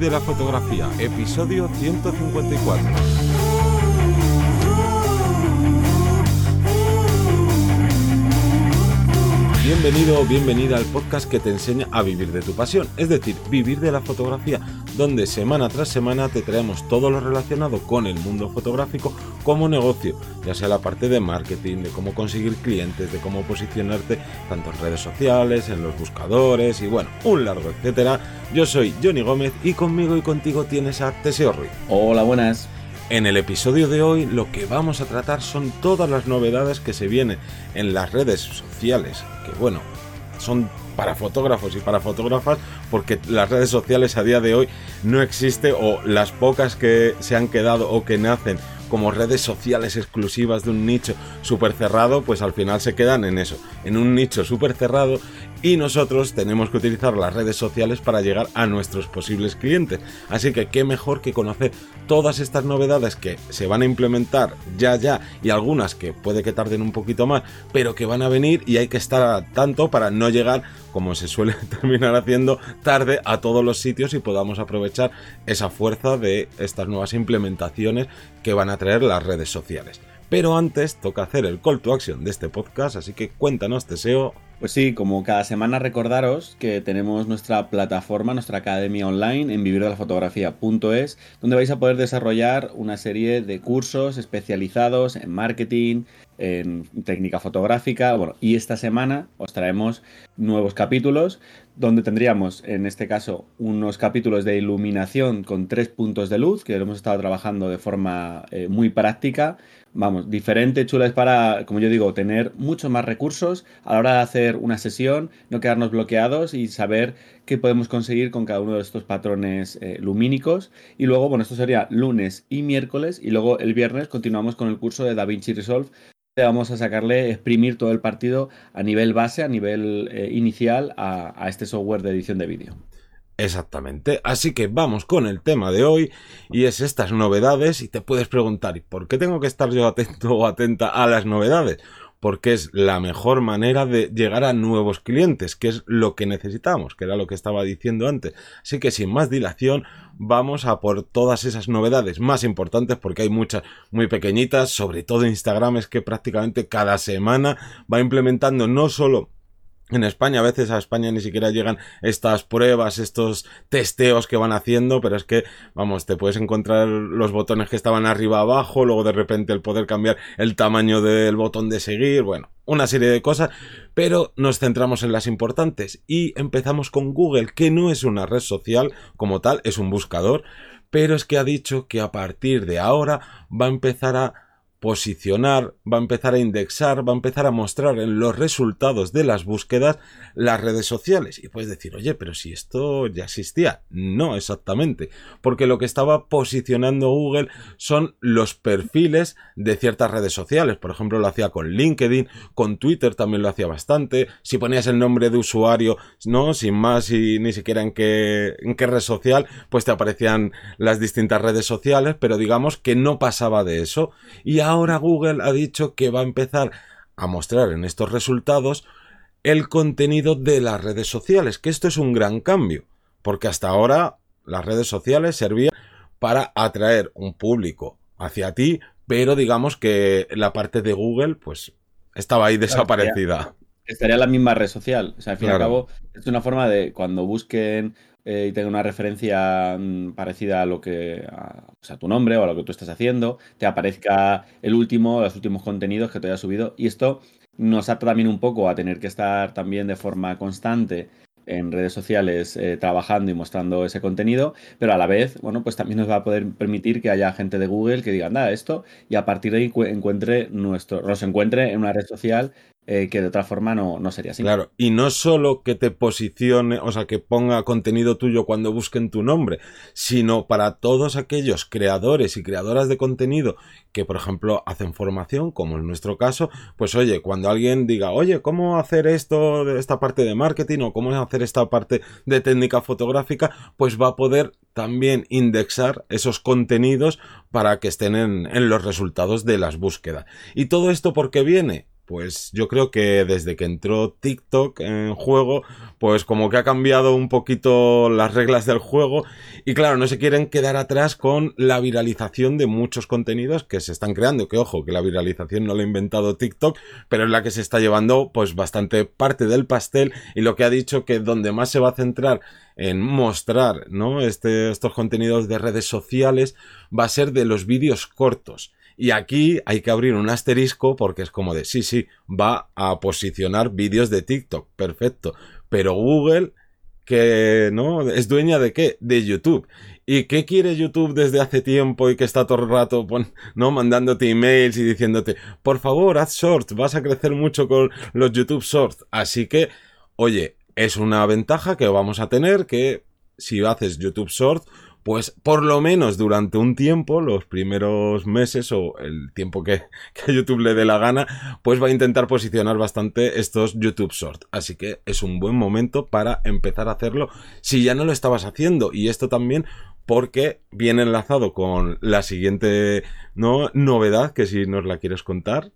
de la fotografía, episodio 154. Bienvenido o bienvenida al podcast que te enseña a vivir de tu pasión, es decir, vivir de la fotografía, donde semana tras semana te traemos todo lo relacionado con el mundo fotográfico como negocio, ya sea la parte de marketing, de cómo conseguir clientes, de cómo posicionarte tanto en redes sociales, en los buscadores y bueno, un largo etcétera. Yo soy Johnny Gómez y conmigo y contigo tienes a Teseo Ruiz. Hola, buenas. En el episodio de hoy lo que vamos a tratar son todas las novedades que se vienen en las redes sociales, que bueno, son para fotógrafos y para fotógrafas porque las redes sociales a día de hoy no existe o las pocas que se han quedado o que nacen como redes sociales exclusivas de un nicho súper cerrado, pues al final se quedan en eso, en un nicho súper cerrado y nosotros tenemos que utilizar las redes sociales para llegar a nuestros posibles clientes. Así que qué mejor que conocer todas estas novedades que se van a implementar ya ya y algunas que puede que tarden un poquito más, pero que van a venir y hay que estar al tanto para no llegar, como se suele terminar haciendo, tarde a todos los sitios y podamos aprovechar esa fuerza de estas nuevas implementaciones que van a traer las redes sociales. Pero antes toca hacer el call to action de este podcast, así que cuéntanos, Teseo, pues sí, como cada semana recordaros que tenemos nuestra plataforma, nuestra academia online en vivirdelafotografía.es, donde vais a poder desarrollar una serie de cursos especializados en marketing, en técnica fotográfica. Bueno, y esta semana os traemos nuevos capítulos donde tendríamos en este caso unos capítulos de iluminación con tres puntos de luz que lo hemos estado trabajando de forma eh, muy práctica vamos, diferente, chula, para, como yo digo, tener muchos más recursos a la hora de hacer una sesión, no quedarnos bloqueados y saber qué podemos conseguir con cada uno de estos patrones eh, lumínicos. Y luego, bueno, esto sería lunes y miércoles y luego el viernes continuamos con el curso de DaVinci Resolve. Vamos a sacarle, exprimir todo el partido a nivel base, a nivel eh, inicial a este software de edición de vídeo. Exactamente. Así que vamos con el tema de hoy y es estas novedades y te puedes preguntar, ¿y por qué tengo que estar yo atento o atenta a las novedades? Porque es la mejor manera de llegar a nuevos clientes, que es lo que necesitamos, que era lo que estaba diciendo antes. Así que sin más dilación, vamos a por todas esas novedades más importantes, porque hay muchas muy pequeñitas, sobre todo Instagram es que prácticamente cada semana va implementando no solo en España a veces a España ni siquiera llegan estas pruebas, estos testeos que van haciendo, pero es que, vamos, te puedes encontrar los botones que estaban arriba abajo, luego de repente el poder cambiar el tamaño del botón de seguir, bueno, una serie de cosas, pero nos centramos en las importantes y empezamos con Google, que no es una red social como tal, es un buscador, pero es que ha dicho que a partir de ahora va a empezar a posicionar, va a empezar a indexar, va a empezar a mostrar en los resultados de las búsquedas las redes sociales. Y puedes decir, oye, pero si esto ya existía. No, exactamente. Porque lo que estaba posicionando Google son los perfiles de ciertas redes sociales. Por ejemplo, lo hacía con LinkedIn, con Twitter también lo hacía bastante. Si ponías el nombre de usuario, no, sin más y ni siquiera en qué, en qué red social, pues te aparecían las distintas redes sociales, pero digamos que no pasaba de eso. Y ahora Google ha dicho que va a empezar a mostrar en estos resultados el contenido de las redes sociales, que esto es un gran cambio, porque hasta ahora las redes sociales servían para atraer un público hacia ti, pero digamos que la parte de Google pues estaba ahí desaparecida. Estaría, la misma red social, o sea, al fin y al cabo es una forma de cuando busquen eh, y tenga una referencia mm, parecida a lo que a, tu nombre o a lo que tú estás haciendo, te aparezca el último, los últimos contenidos que te haya subido. Y esto nos ata también un poco a tener que estar también de forma constante en redes sociales eh, trabajando y mostrando ese contenido, pero a la vez, bueno, pues también nos va a poder permitir que haya gente de Google que diga, anda, esto, y a partir de ahí encuentre nuestro, nos encuentre en una red social eh, que de otra forma no, no, sería así. Claro, y no solo que te posicione, o sea, que ponga contenido tuyo cuando busquen tu nombre, sino para todos aquellos creadores y creadoras de contenido que, por ejemplo, hacen formación, como en nuestro caso, pues oye, cuando alguien diga, oye, ¿cómo hacer esto, esta parte de marketing o cómo hacer esta parte de técnica fotográfica? Pues va a poder también indexar esos contenidos para que estén en, en los resultados de las búsquedas. ¿Y todo esto por qué viene? Pues yo creo que desde que entró TikTok en juego, pues como que ha cambiado un poquito las reglas del juego y claro, no se quieren quedar atrás con la viralización de muchos contenidos que se están creando, que ojo, que la viralización no la ha inventado TikTok, pero es la que se está llevando pues bastante parte del pastel y lo que ha dicho que donde más se va a centrar en mostrar, ¿no? Este, estos contenidos de redes sociales va a ser de los vídeos cortos. Y aquí hay que abrir un asterisco porque es como de, sí, sí, va a posicionar vídeos de TikTok, perfecto. Pero Google, que, ¿no? ¿Es dueña de qué? De YouTube. ¿Y qué quiere YouTube desde hace tiempo y que está todo el rato, ¿no? Mandándote emails y diciéndote, por favor, haz shorts, vas a crecer mucho con los YouTube Shorts. Así que, oye, es una ventaja que vamos a tener que si haces YouTube Shorts, pues por lo menos durante un tiempo, los primeros meses o el tiempo que, que, YouTube le dé la gana, pues va a intentar posicionar bastante estos YouTube Shorts. Así que es un buen momento para empezar a hacerlo si ya no lo estabas haciendo. Y esto también porque viene enlazado con la siguiente ¿no? novedad que si nos la quieres contar.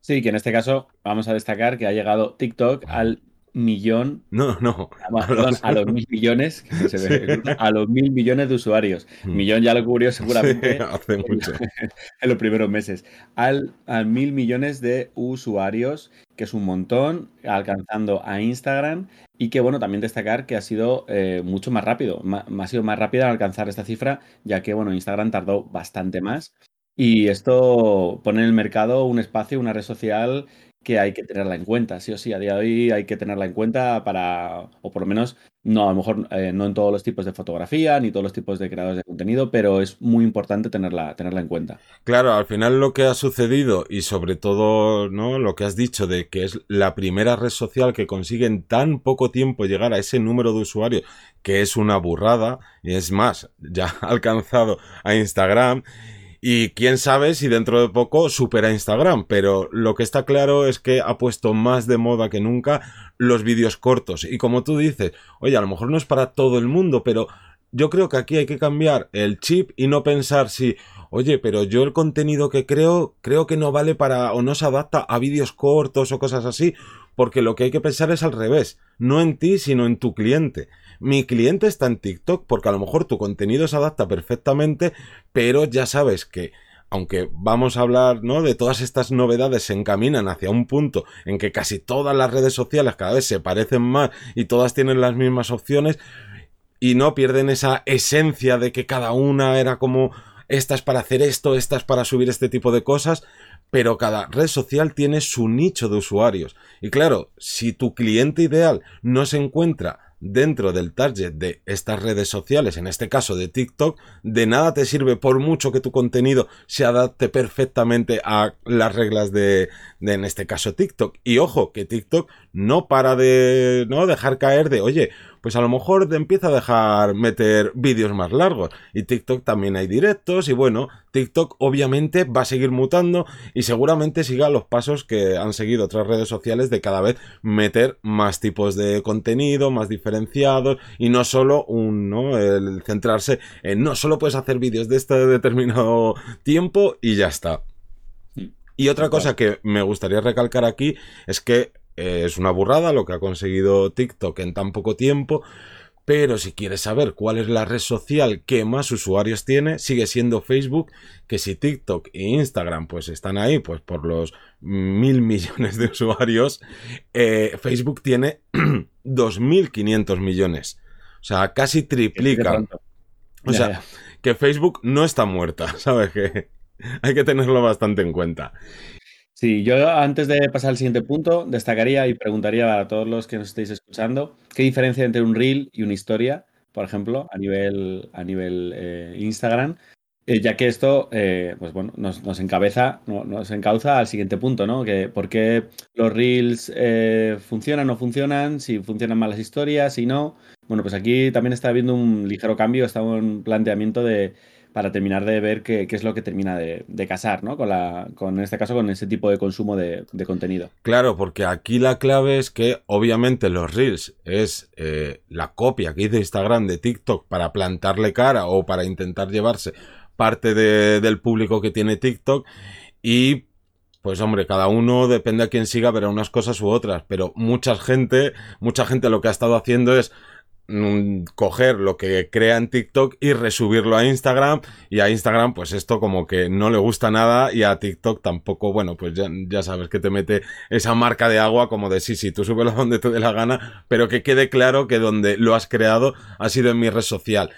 Sí, que en este caso vamos a destacar que ha llegado TikTok al millón. No, no. A, los mil millones. A los mil millones de usuarios. Hmm. Millón ya lo cubrió seguramente. hace mucho. En, los primeros meses. Al, al, mil millones de usuarios, que es un montón, alcanzando a Instagram. Y que bueno, también destacar que ha sido eh, mucho más rápido. ha sido más rápido al alcanzar esta cifra, ya que bueno, Instagram tardó bastante más. Y esto pone en el mercado un espacio, una red social que hay que tenerla en cuenta, sí o sí, a día de hoy hay que tenerla en cuenta para, o por lo menos, no, a lo mejor eh, no en todos los tipos de fotografía, ni todos los tipos de creadores de contenido, pero es muy importante tenerla, tenerla en cuenta. Claro, al final lo que ha sucedido y sobre todo, ¿no? Lo que has dicho de que es la primera red social que consigue en tan poco tiempo llegar a ese número de usuarios, que es una burrada, y es más, ya ha alcanzado a Instagram, y quién sabe si dentro de poco supera Instagram, pero lo que está claro es que ha puesto más de moda que nunca los vídeos cortos. Y como tú dices, oye, a lo mejor no es para todo el mundo, pero yo creo que aquí hay que cambiar el chip y no pensar si, oye, pero yo el contenido que creo, creo que no vale para o no se adapta a vídeos cortos o cosas así, porque lo que hay que pensar es al revés, no en ti, sino en tu cliente mi cliente está en TikTok porque a lo mejor tu contenido se adapta perfectamente, pero ya sabes que aunque vamos a hablar, ¿no? De todas estas novedades se encaminan hacia un punto en que casi todas las redes sociales cada vez se parecen más y todas tienen las mismas opciones y no pierden esa esencia de que cada una era como esta es para hacer esto, esta es para subir este tipo de cosas, pero cada red social tiene su nicho de usuarios. Y claro, si tu cliente ideal no se encuentra dentro del target de estas redes sociales, en este caso de TikTok, de nada te sirve por mucho que tu contenido se adapte perfectamente a las reglas de, en este caso TikTok. Y ojo, que TikTok no para de no dejar caer de, oye, pues a lo mejor te empieza a dejar meter vídeos más largos. Y TikTok también hay directos y bueno, TikTok obviamente va a seguir mutando y seguramente siga los pasos que han seguido otras redes sociales de cada vez meter más tipos de contenido, más diferenciados y no solo un, ¿no? El centrarse en no solo puedes hacer vídeos de este determinado tiempo y ya está. Y otra cosa que me gustaría recalcar aquí es que eh, es una burrada lo que ha conseguido TikTok en tan poco tiempo. Pero si quieres saber cuál es la red social que más usuarios tiene, sigue siendo Facebook, que si TikTok e Instagram pues están ahí pues por los mil millones de usuarios, eh, Facebook tiene 2.500 millones. O sea, casi triplica. O sea, que Facebook no está muerta, ¿sabes? Que hay que tenerlo bastante en cuenta. Sí, yo antes de pasar al siguiente punto, destacaría y preguntaría a todos los que nos estéis escuchando, ¿qué diferencia entre un reel y una historia, por ejemplo, a nivel, a nivel eh, Instagram? Eh, ya que esto, eh, pues bueno, nos, nos encabeza, nos encauza al siguiente punto, ¿no? Que por qué los reels funcionan o no funcionan, si funcionan mal las historias, si no. Bueno, pues aquí también está habiendo un ligero cambio, está un planteamiento de para terminar de ver qué, es lo que termina de, casar, ¿no? Con, la, con, este caso, con ese tipo de consumo de, contenido. Claro, porque aquí la clave es que, obviamente, los Reels es eh, la copia que hizo Instagram de TikTok para plantarle cara o para intentar llevarse parte del público que tiene TikTok y pues hombre, cada uno depende a quién siga, verá unas cosas u otras, pero mucha gente, mucha gente lo que ha estado haciendo es coger lo que crea en TikTok y resubirlo a Instagram y a Instagram pues esto como que no le gusta nada y a TikTok tampoco, bueno, pues ya, ya sabes que te mete esa marca de agua como de sí, sí, tú súbelo donde te dé la gana, pero que quede claro que donde lo has creado ha sido en mi red social.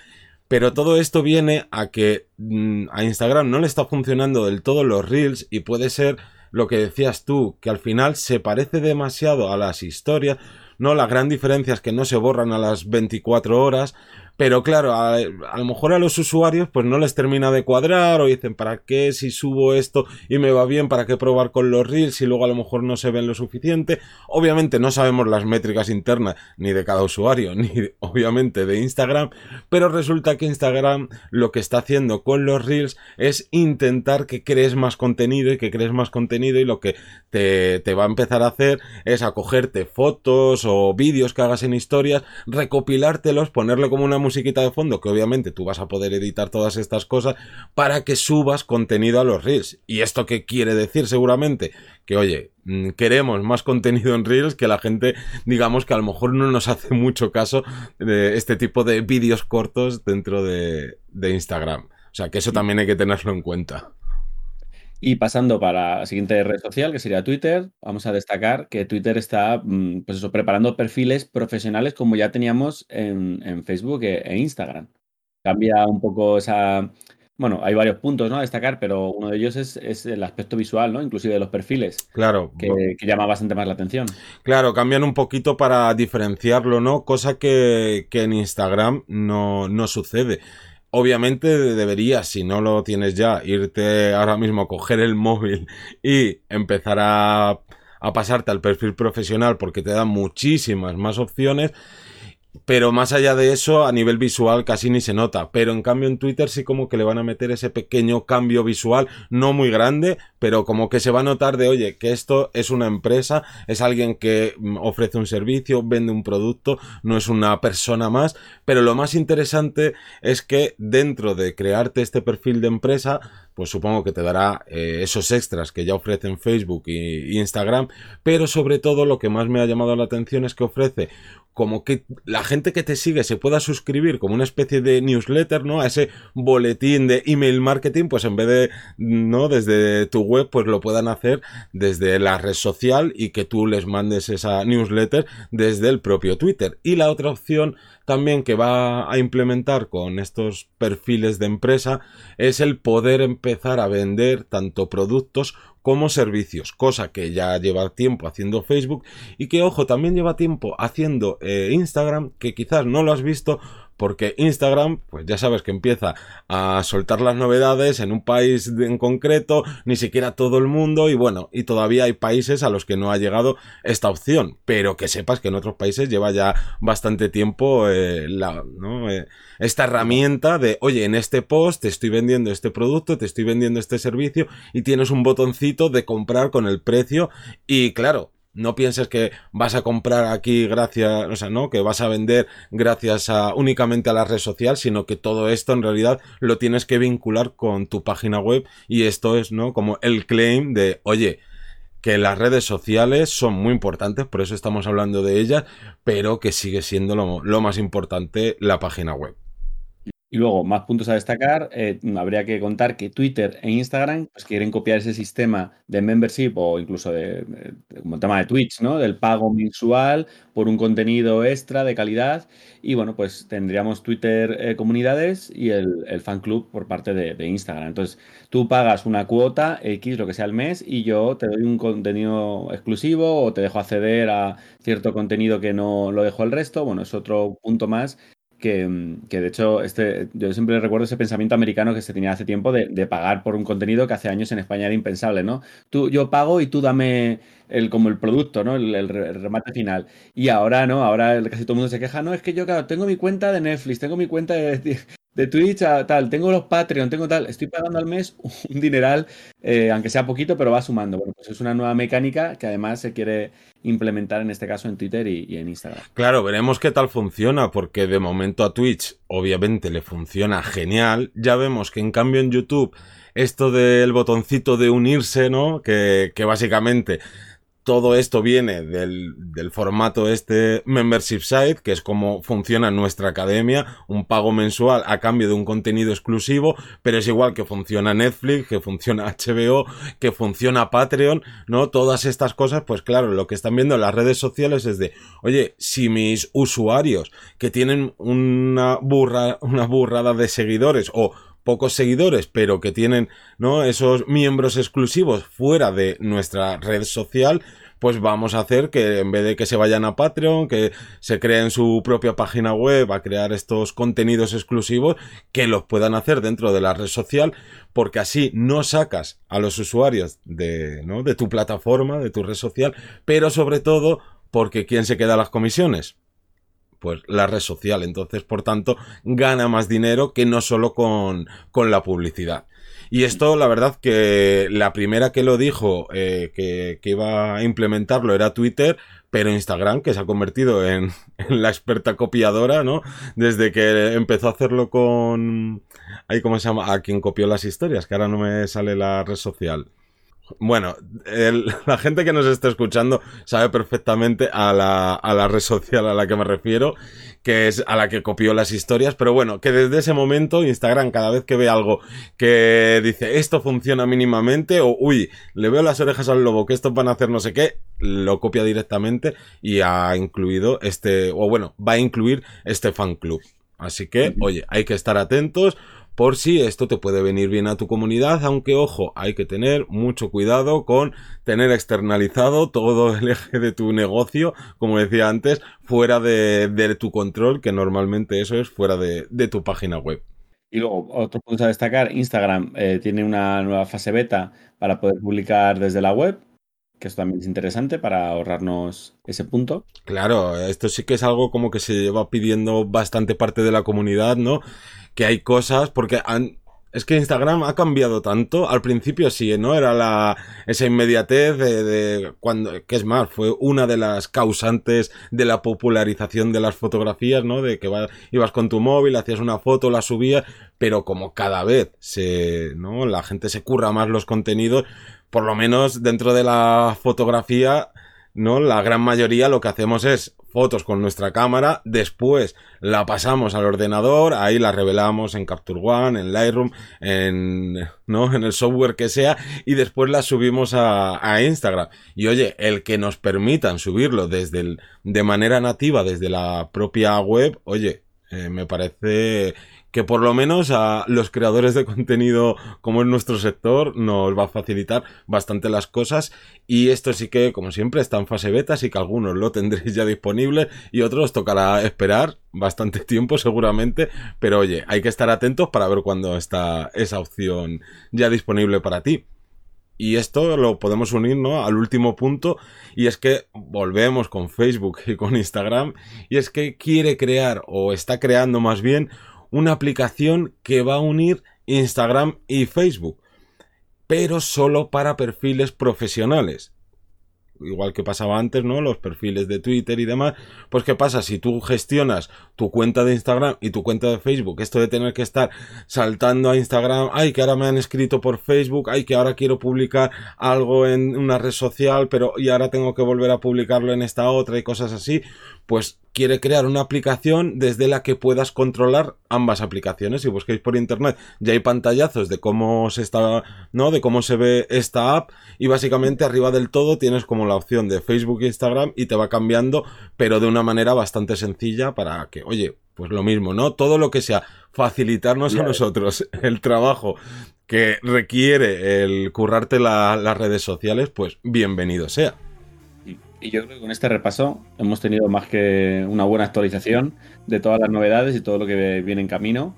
Pero todo esto viene a que mm, a Instagram no le está funcionando del todo los reels y puede ser lo que decías tú, que al final se parece demasiado a las historias. No, la gran diferencia es que no se borran a las 24 horas, pero claro, a, lo mejor a los usuarios pues no les termina de cuadrar o dicen, ¿para qué si subo esto y me va bien? ¿Para qué probar con los reels y luego a lo mejor no se ven lo suficiente? Obviamente no sabemos las métricas internas ni de cada usuario, ni obviamente de Instagram, pero resulta que Instagram lo que está haciendo con los reels es intentar que crees más contenido y que crees más contenido y lo que te, te va a empezar a hacer es acogerte fotos o vídeos que hagas en historias, recopilártelos, ponerle como una musiquita de fondo, que obviamente tú vas a poder editar todas estas cosas para que subas contenido a los Reels. ¿Y esto qué quiere decir seguramente? Que oye, mm, queremos más contenido en Reels que la gente, digamos que a lo mejor no nos hace mucho caso de este tipo de vídeos cortos dentro de, de Instagram. O sea que eso también hay que tenerlo en cuenta. Y pasando para la siguiente red social, que sería Twitter, vamos a destacar que Twitter está mm, pues eso, preparando perfiles profesionales como ya teníamos en, Facebook e, e, Instagram. Cambia un poco esa... Bueno, hay varios puntos ¿no? a destacar, pero uno de ellos es, el aspecto visual, ¿no? Inclusive de los perfiles. Claro. Que, llama bastante más la atención. Claro, cambian un poquito para diferenciarlo, ¿no? Cosa que, que en Instagram no, no sucede. Obviamente deberías, si no lo tienes ya, irte ahora mismo a coger el móvil y empezar a, a pasarte al perfil profesional porque te da muchísimas más opciones pero más allá de eso, a nivel visual casi ni se nota. Pero en cambio en Twitter sí como que le van a meter ese pequeño cambio visual, no muy grande, pero como que se va a notar de, oye, que esto es una empresa, es alguien que mm, ofrece un servicio, vende un producto, no es una persona más. Pero lo más interesante es que dentro de crearte este perfil de empresa, pues supongo que te dará eh, esos extras que ya ofrecen Facebook y Instagram, pero sobre todo lo que más me ha llamado la atención es que ofrece como que la gente que te sigue se pueda suscribir como una especie de newsletter, ¿no? A ese boletín de email marketing, pues en vez de, ¿no? Desde tu web, pues lo puedan hacer desde la red social y que tú les mandes esa newsletter desde el propio Twitter. Y la otra opción también que va a implementar con estos perfiles de empresa es el poder empezar a vender tanto productos como servicios, cosa que ya lleva tiempo haciendo Facebook y que, ojo, también lleva tiempo haciendo eh, Instagram, que quizás no lo has visto porque Instagram, pues ya sabes que empieza a soltar las novedades en un país en concreto, ni siquiera todo el mundo, y bueno, y todavía hay países a los que no ha llegado esta opción, pero que sepas que en otros países lleva ya bastante tiempo eh. Eh, esta herramienta de, oye, en este post te estoy vendiendo este producto, te estoy vendiendo este servicio, y tienes un botoncito de comprar con el precio, y claro, no pienses que vas a comprar aquí gracias, o sea, no, que vas a vender gracias a únicamente a la red social, sino que todo esto en realidad lo tienes que vincular con tu página web y esto es, ¿no? Como el claim de, oye, que las redes sociales son muy importantes, por eso estamos hablando de ellas, pero que sigue siendo lo, lo más importante la página web. Y luego, más puntos a destacar, eh, habría que contar que Twitter e Instagram pues, quieren copiar ese sistema de membership o incluso de, como el tema de Twitch, ¿no? Del pago mensual por un contenido extra de calidad. Y bueno, pues tendríamos Twitter eh, comunidades y el, fan club por parte de, de, Instagram. Entonces, tú pagas una cuota X, lo que sea al mes, y yo te doy un contenido exclusivo o te dejo acceder a cierto contenido que no lo dejo al resto. Bueno, es otro punto más Mm, que, de hecho este, yo siempre recuerdo ese pensamiento americano que se tenía hace tiempo de, pagar por un contenido que hace años en España era impensable, ¿no? Tú, yo pago y tú dame el, como el producto, ¿no? El, remate final. Y ahora, ¿no? Ahora casi todo el mundo se queja, no, es que yo, claro, tengo mi cuenta de Netflix, tengo mi cuenta de... de Twitch a tal, tengo los Patreon, tengo tal, estoy pagando al mes un dineral, eh, aunque sea poquito, pero va sumando. Bueno, pues es una nueva mecánica que además se quiere implementar en este caso en Twitter y, en Instagram. Claro, veremos qué tal funciona, porque de momento a Twitch obviamente le funciona genial. Ya vemos que en cambio en YouTube esto del botoncito de unirse, ¿no? Que, que básicamente todo esto viene del, del, formato este membership site, que es como funciona nuestra academia, un pago mensual a cambio de un contenido exclusivo, pero es igual que funciona Netflix, que funciona HBO, que funciona Patreon, ¿no? Todas estas cosas, pues claro, lo que están viendo en las redes sociales es de, oye, si mis usuarios que tienen una burra, una burrada de seguidores o pocos seguidores, pero que tienen, ¿no? Esos miembros exclusivos fuera de nuestra red social, pues vamos a hacer que en vez de que se vayan a Patreon, que se creen su propia página web a crear estos contenidos exclusivos, que los puedan hacer dentro de la red social, porque así no sacas a los usuarios de, ¿no? de tu plataforma, de tu red social, pero sobre todo porque ¿quién se queda las comisiones? Pues la red social. Entonces, por tanto, gana más dinero que no solo con, con la publicidad. Y esto, la verdad, que la primera que lo dijo eh, que, que, iba a implementarlo era Twitter, pero Instagram, que se ha convertido en, en, la experta copiadora, ¿no? Desde que empezó a hacerlo con... Ahí, ¿cómo se llama? A quien copió las historias, que ahora no me sale la red social. Bueno, la gente que nos está escuchando sabe perfectamente a la, a la red social a la que me refiero, que es a la que copió las historias, pero bueno, que desde ese momento Instagram cada vez que ve algo que dice esto funciona mínimamente o uy, le veo las orejas al lobo que esto van a hacer no sé qué, lo copia directamente y ha incluido este, o bueno, va a incluir este fan club. Así que, oye, hay que estar atentos por si esto te puede venir bien a tu comunidad, aunque ojo, hay que tener mucho cuidado con tener externalizado todo el eje de tu negocio, como decía antes, fuera de, tu control, que normalmente eso es fuera de, tu página web. Y luego, otro punto a destacar, Instagram eh, tiene una nueva fase beta para poder publicar desde la web, que esto también es interesante para ahorrarnos ese punto. Claro, esto sí que es algo como que se lleva pidiendo bastante parte de la comunidad, ¿no? Que hay cosas, porque es que Instagram ha cambiado tanto. Al principio sí, ¿no? Era la, esa inmediatez de, cuando, que es más, fue una de las causantes de la popularización de las fotografías, ¿no? De que ibas con tu móvil, hacías una foto, la subías, pero como cada vez se, ¿no? La gente se curra más los contenidos, por lo menos dentro de la fotografía, ¿no? La gran mayoría lo que hacemos es fotos con nuestra cámara, después la pasamos al ordenador, ahí la revelamos en Capture One, en Lightroom, en, ¿no? en el software que sea, y después la subimos a, a Instagram. Y oye, el que nos permitan subirlo desde el, de manera nativa, desde la propia web, oye, eh, me parece que por lo menos a los creadores de contenido como en nuestro sector nos va a facilitar bastante las cosas. Y esto sí que como siempre está en fase beta así que algunos lo tendréis ya disponible y otros tocará esperar bastante tiempo seguramente. Pero oye hay que estar atentos para ver cuándo está esa opción ya disponible para ti y esto lo podemos unir ¿no? al último punto y es que volvemos con Facebook y con Instagram y es que quiere crear o está creando más bien una aplicación que va a unir Instagram y Facebook, pero solo para perfiles profesionales. Igual que pasaba antes, ¿no? Los perfiles de Twitter y demás. Pues qué pasa si tú gestionas tu cuenta de Instagram y tu cuenta de Facebook, esto de tener que estar saltando a Instagram, ay, que ahora me han escrito por Facebook, ay, que ahora quiero publicar algo en una red social, pero y ahora tengo que volver a publicarlo en esta otra y cosas así, pues quiere crear una aplicación desde la que puedas controlar ambas aplicaciones. Si busquéis por internet, ya hay pantallazos de cómo se está, ¿no? De cómo se ve esta app y básicamente arriba del todo tienes como la opción de Facebook e Instagram y te va cambiando, pero de una manera bastante sencilla para que, oye, pues lo mismo, ¿no? Todo lo que sea facilitarnos a nosotros el trabajo que requiere el currarte las redes sociales, pues bienvenido sea. Y yo creo que con este repaso hemos tenido más que una buena actualización de todas las novedades y todo lo que viene en camino.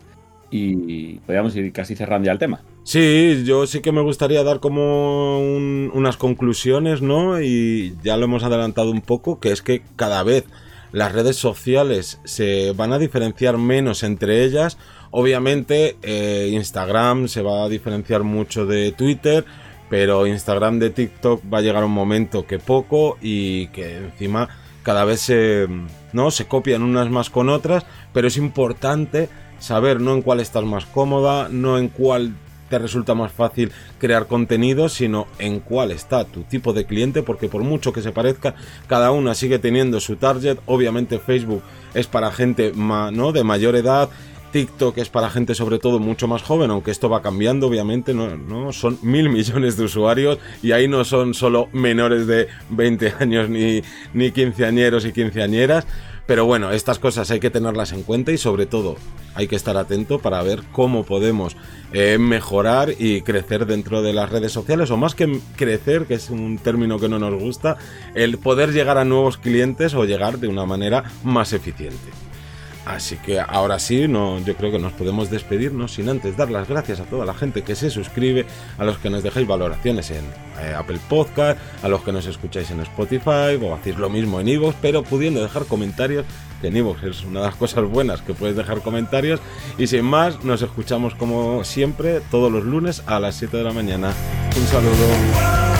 Y podríamos ir casi cerrando ya el tema. Sí, yo sí que me gustaría dar como unas conclusiones, ¿no? Y ya lo hemos adelantado un poco, que es que cada vez las redes sociales se van a diferenciar menos entre ellas. Obviamente eh, Instagram se va a diferenciar mucho de Twitter, pero Instagram de TikTok va a llegar un momento que poco y que encima cada vez se, ¿no? se copian unas más con otras, pero es importante saber no en cuál estás más cómoda, no en cuál te resulta más fácil crear contenido, sino en cuál está tu tipo de cliente, porque por mucho que se parezca, cada una sigue teniendo su target. Obviamente Facebook es para gente ¿no? de mayor edad, TikTok es para gente sobre todo mucho más joven, aunque esto va cambiando, obviamente, no, son mil millones de usuarios y ahí no son solo menores de 20 años ni, ni quinceañeros y quinceañeras. Pero bueno, estas cosas hay que tenerlas en cuenta y sobre todo hay que estar atento para ver cómo podemos eh, mejorar y crecer dentro de las redes sociales o más que crecer, que es un término que no nos gusta, el poder llegar a nuevos clientes o llegar de una manera más eficiente. Así que ahora sí, yo creo que nos podemos despedirnos sin antes dar las gracias a toda la gente que se suscribe, a los que nos dejáis valoraciones en eh, Apple Podcast, a los que nos escucháis en Spotify o hacéis lo mismo en Evox, pero pudiendo dejar comentarios, que en Evox es una de las cosas buenas que puedes dejar comentarios. Y sin más, nos escuchamos como siempre todos los lunes a las 7 de la mañana. Un saludo.